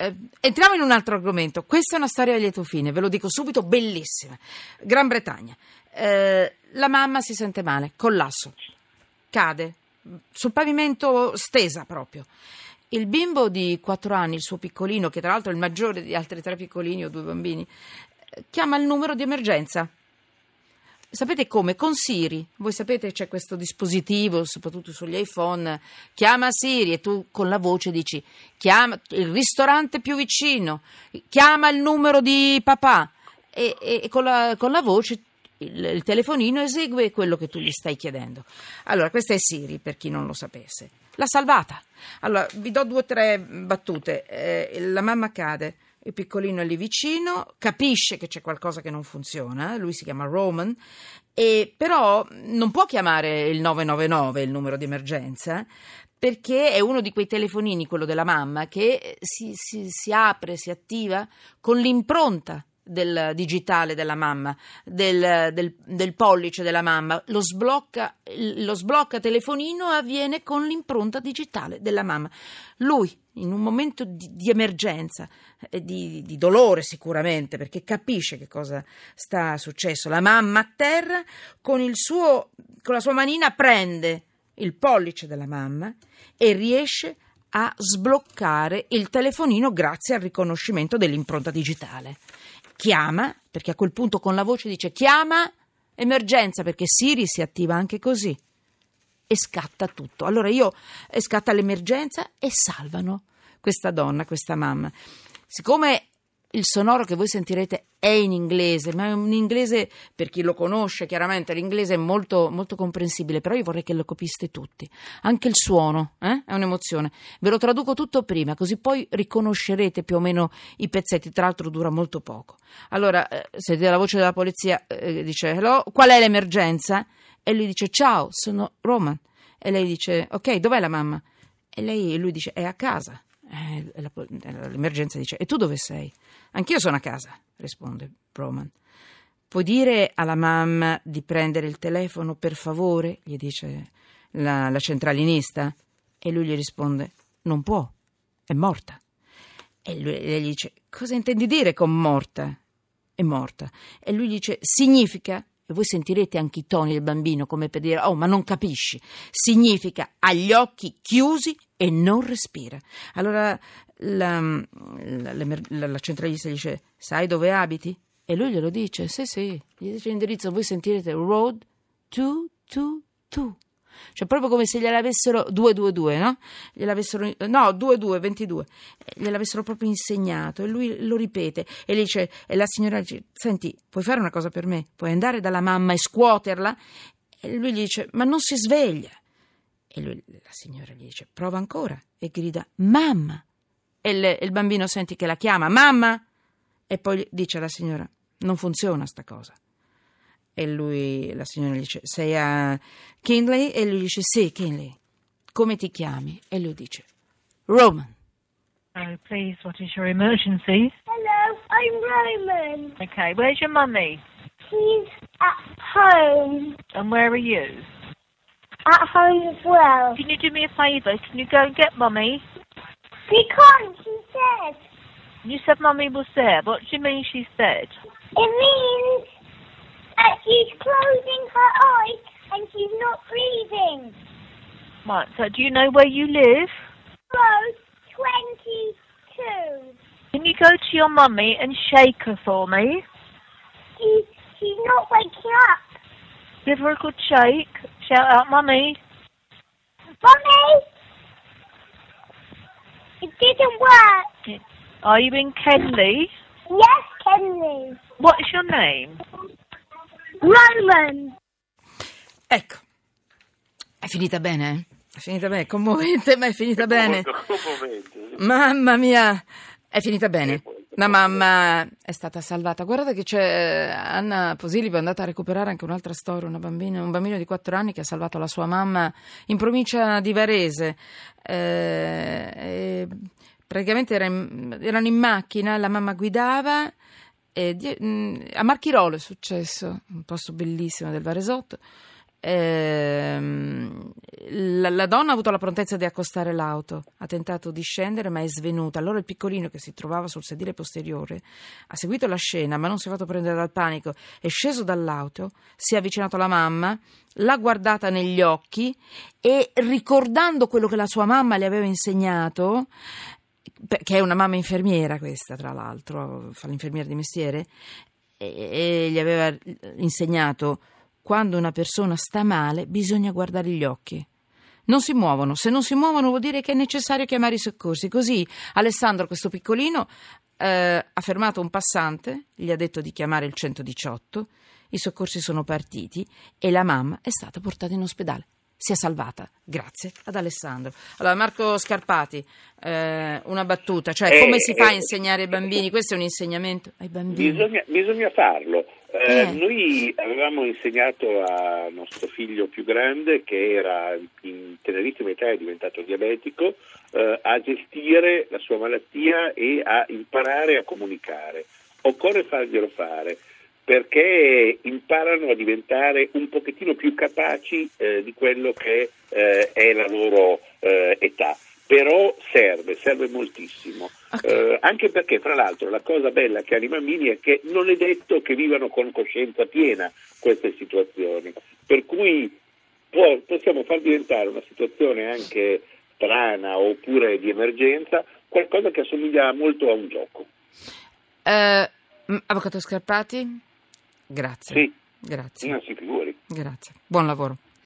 eh, entriamo in un altro argomento. Questa è una storia a lieto fine, ve lo dico subito, bellissima. Gran Bretagna. Eh, la mamma si sente male, collasso, cade sul pavimento stesa proprio. Il bimbo di 4 anni, il suo piccolino, che tra l'altro è il maggiore di altri tre piccolini o due bambini, eh, chiama il numero di emergenza. Sapete come? Con Siri. Voi sapete c'è questo dispositivo, soprattutto sugli iPhone, chiama Siri e tu con la voce dici chiama il ristorante più vicino, chiama il numero di papà e, e con, la, con la voce il, il, telefonino esegue quello che tu gli stai chiedendo. Allora, questa è Siri, per chi non lo sapesse. L'ha salvata. Allora, vi do due o tre battute. Eh, la mamma cade, il piccolino è lì vicino, capisce che c'è qualcosa che non funziona, lui si chiama Roman, e però non può chiamare il 999, il numero di emergenza, perché è uno di quei telefonini, quello della mamma, che si, si, si apre, si attiva con l'impronta del digitale della mamma, del, del, del pollice della mamma, lo sblocca, lo sblocca telefonino avviene con l'impronta digitale della mamma. Lui, in un momento di, di emergenza, eh, di, di, dolore sicuramente, perché capisce che cosa sta successo, la mamma a terra con, suo, con la sua manina prende il pollice della mamma e riesce a sbloccare il telefonino grazie al riconoscimento dell'impronta digitale chiama, perché a quel punto con la voce dice chiama emergenza, perché Siri si attiva anche così e scatta tutto. Allora io eh, scatta l'emergenza e salvano questa donna, questa mamma. Siccome il sonoro che voi sentirete è in inglese, ma è un inglese per chi lo conosce, chiaramente l'inglese è molto, molto comprensibile, però io vorrei che lo capiste tutti. Anche il suono eh? è un'emozione. Ve lo traduco tutto prima, così poi riconoscerete più o meno i pezzetti, tra l'altro dura molto poco. Allora, eh, sentite la voce della polizia, eh, dice, hello, qual è l'emergenza? E lui dice, ciao, sono Roman. E lei dice, ok, dov'è la mamma? E lei, lui dice, è a casa. Eh, l'emergenza dice, e tu dove sei? Anch'io sono a casa, risponde Roman. Puoi dire alla mamma di prendere il telefono, per favore? gli dice la, la centralinista. E lui gli risponde, non può, è morta. E lui, lei gli dice, cosa intendi dire con morta? È morta. E lui gli dice, significa e voi sentirete anche i toni del bambino come per dire oh ma non capisci significa ha gli occhi chiusi e non respira allora la, la, la, la centralista dice sai dove abiti? e lui glielo dice sì sì gli dice l'indirizzo voi sentirete road 222 cioè proprio come se gliel'avessero 222, no? Gliel'avessero, no, 2222, gliel'avessero proprio insegnato e lui lo ripete e le dice, e la signora dice, senti, puoi fare una cosa per me? Puoi andare dalla mamma e scuoterla? E lui gli dice, ma non si sveglia. E lui, la signora gli dice, prova ancora e grida, mamma. E il, il bambino senti che la chiama, mamma. E poi dice alla signora, non funziona sta cosa e lui, la signora gli dice, sei a Kinley? E lui dice, sì, Kinley. Come ti chiami? E lui dice, Roman. Oh, please, what is your emergency? Hello, I'm Roman. Okay, where's your mummy? She's at home. And where are you? At home as well. Can you do me a favour? Can you go and get mummy? She can't, she said. You said mummy was there. What do you mean she said? It means that she's closing her eyes and she's not breathing. Right, so do you know where you live? Road 22. Can you go to your mummy and shake her for me? She's, she's not waking up. Give her a good shake. Shout out, mummy. Mummy! It didn't work. Are you in Kenley? Yes, Kenley. What is your name? Roman! Ecco, è finita bene? Eh? È finita bene, commovente, ma è finita bene. Mamma mia, è finita bene. La mamma è stata salvata. Guardate che c'è Anna Posilipo è andata a recuperare anche un'altra storia, una bambina, un bambino di 4 anni che ha salvato la sua mamma in provincia di Varese. Eh, praticamente era in, erano in macchina, la mamma guidava eh, di, mh, a Marchirolo è successo, un posto bellissimo del Varesotto. Ehm, la, la donna ha avuto la prontezza di accostare l'auto, ha tentato di scendere ma è svenuta. Allora il piccolino che si trovava sul sedile posteriore ha seguito la scena ma non si è fatto prendere dal panico, è sceso dall'auto, si è avvicinato alla mamma, l'ha guardata negli occhi e ricordando quello che la sua mamma le aveva insegnato, che è una mamma infermiera questa tra l'altro, fa l'infermiera di mestiere, e, e gli aveva insegnato quando una persona sta male bisogna guardare gli occhi. Non si muovono, se non si muovono vuol dire che è necessario chiamare i soccorsi. Così Alessandro, questo piccolino, eh, ha fermato un passante, gli ha detto di chiamare il 118, i soccorsi sono partiti e la mamma è stata portata in ospedale si è salvata grazie ad Alessandro. Allora, Marco Scarpati, eh, una battuta, cioè come si fa a insegnare ai bambini? Questo è un insegnamento ai bambini. Bisogna, bisogna farlo. Eh, eh. Noi avevamo insegnato a nostro figlio più grande, che era in tenerissima età è diventato diabetico, eh, a gestire la sua malattia e a imparare a comunicare. Occorre farglielo fare perché imparano a diventare un pochettino più capaci eh, di quello che eh, è la loro eh, età. Però serve, serve moltissimo. Okay. Eh, anche perché, fra l'altro, la cosa bella che hanno i bambini è che non è detto che vivano con coscienza piena queste situazioni. Per cui può, possiamo far diventare una situazione anche strana oppure di emergenza qualcosa che assomiglia molto a un gioco. Uh, avvocato Scarpati? Grazie. Sì. Grazie. Non si figuri. Grazie. Buon lavoro.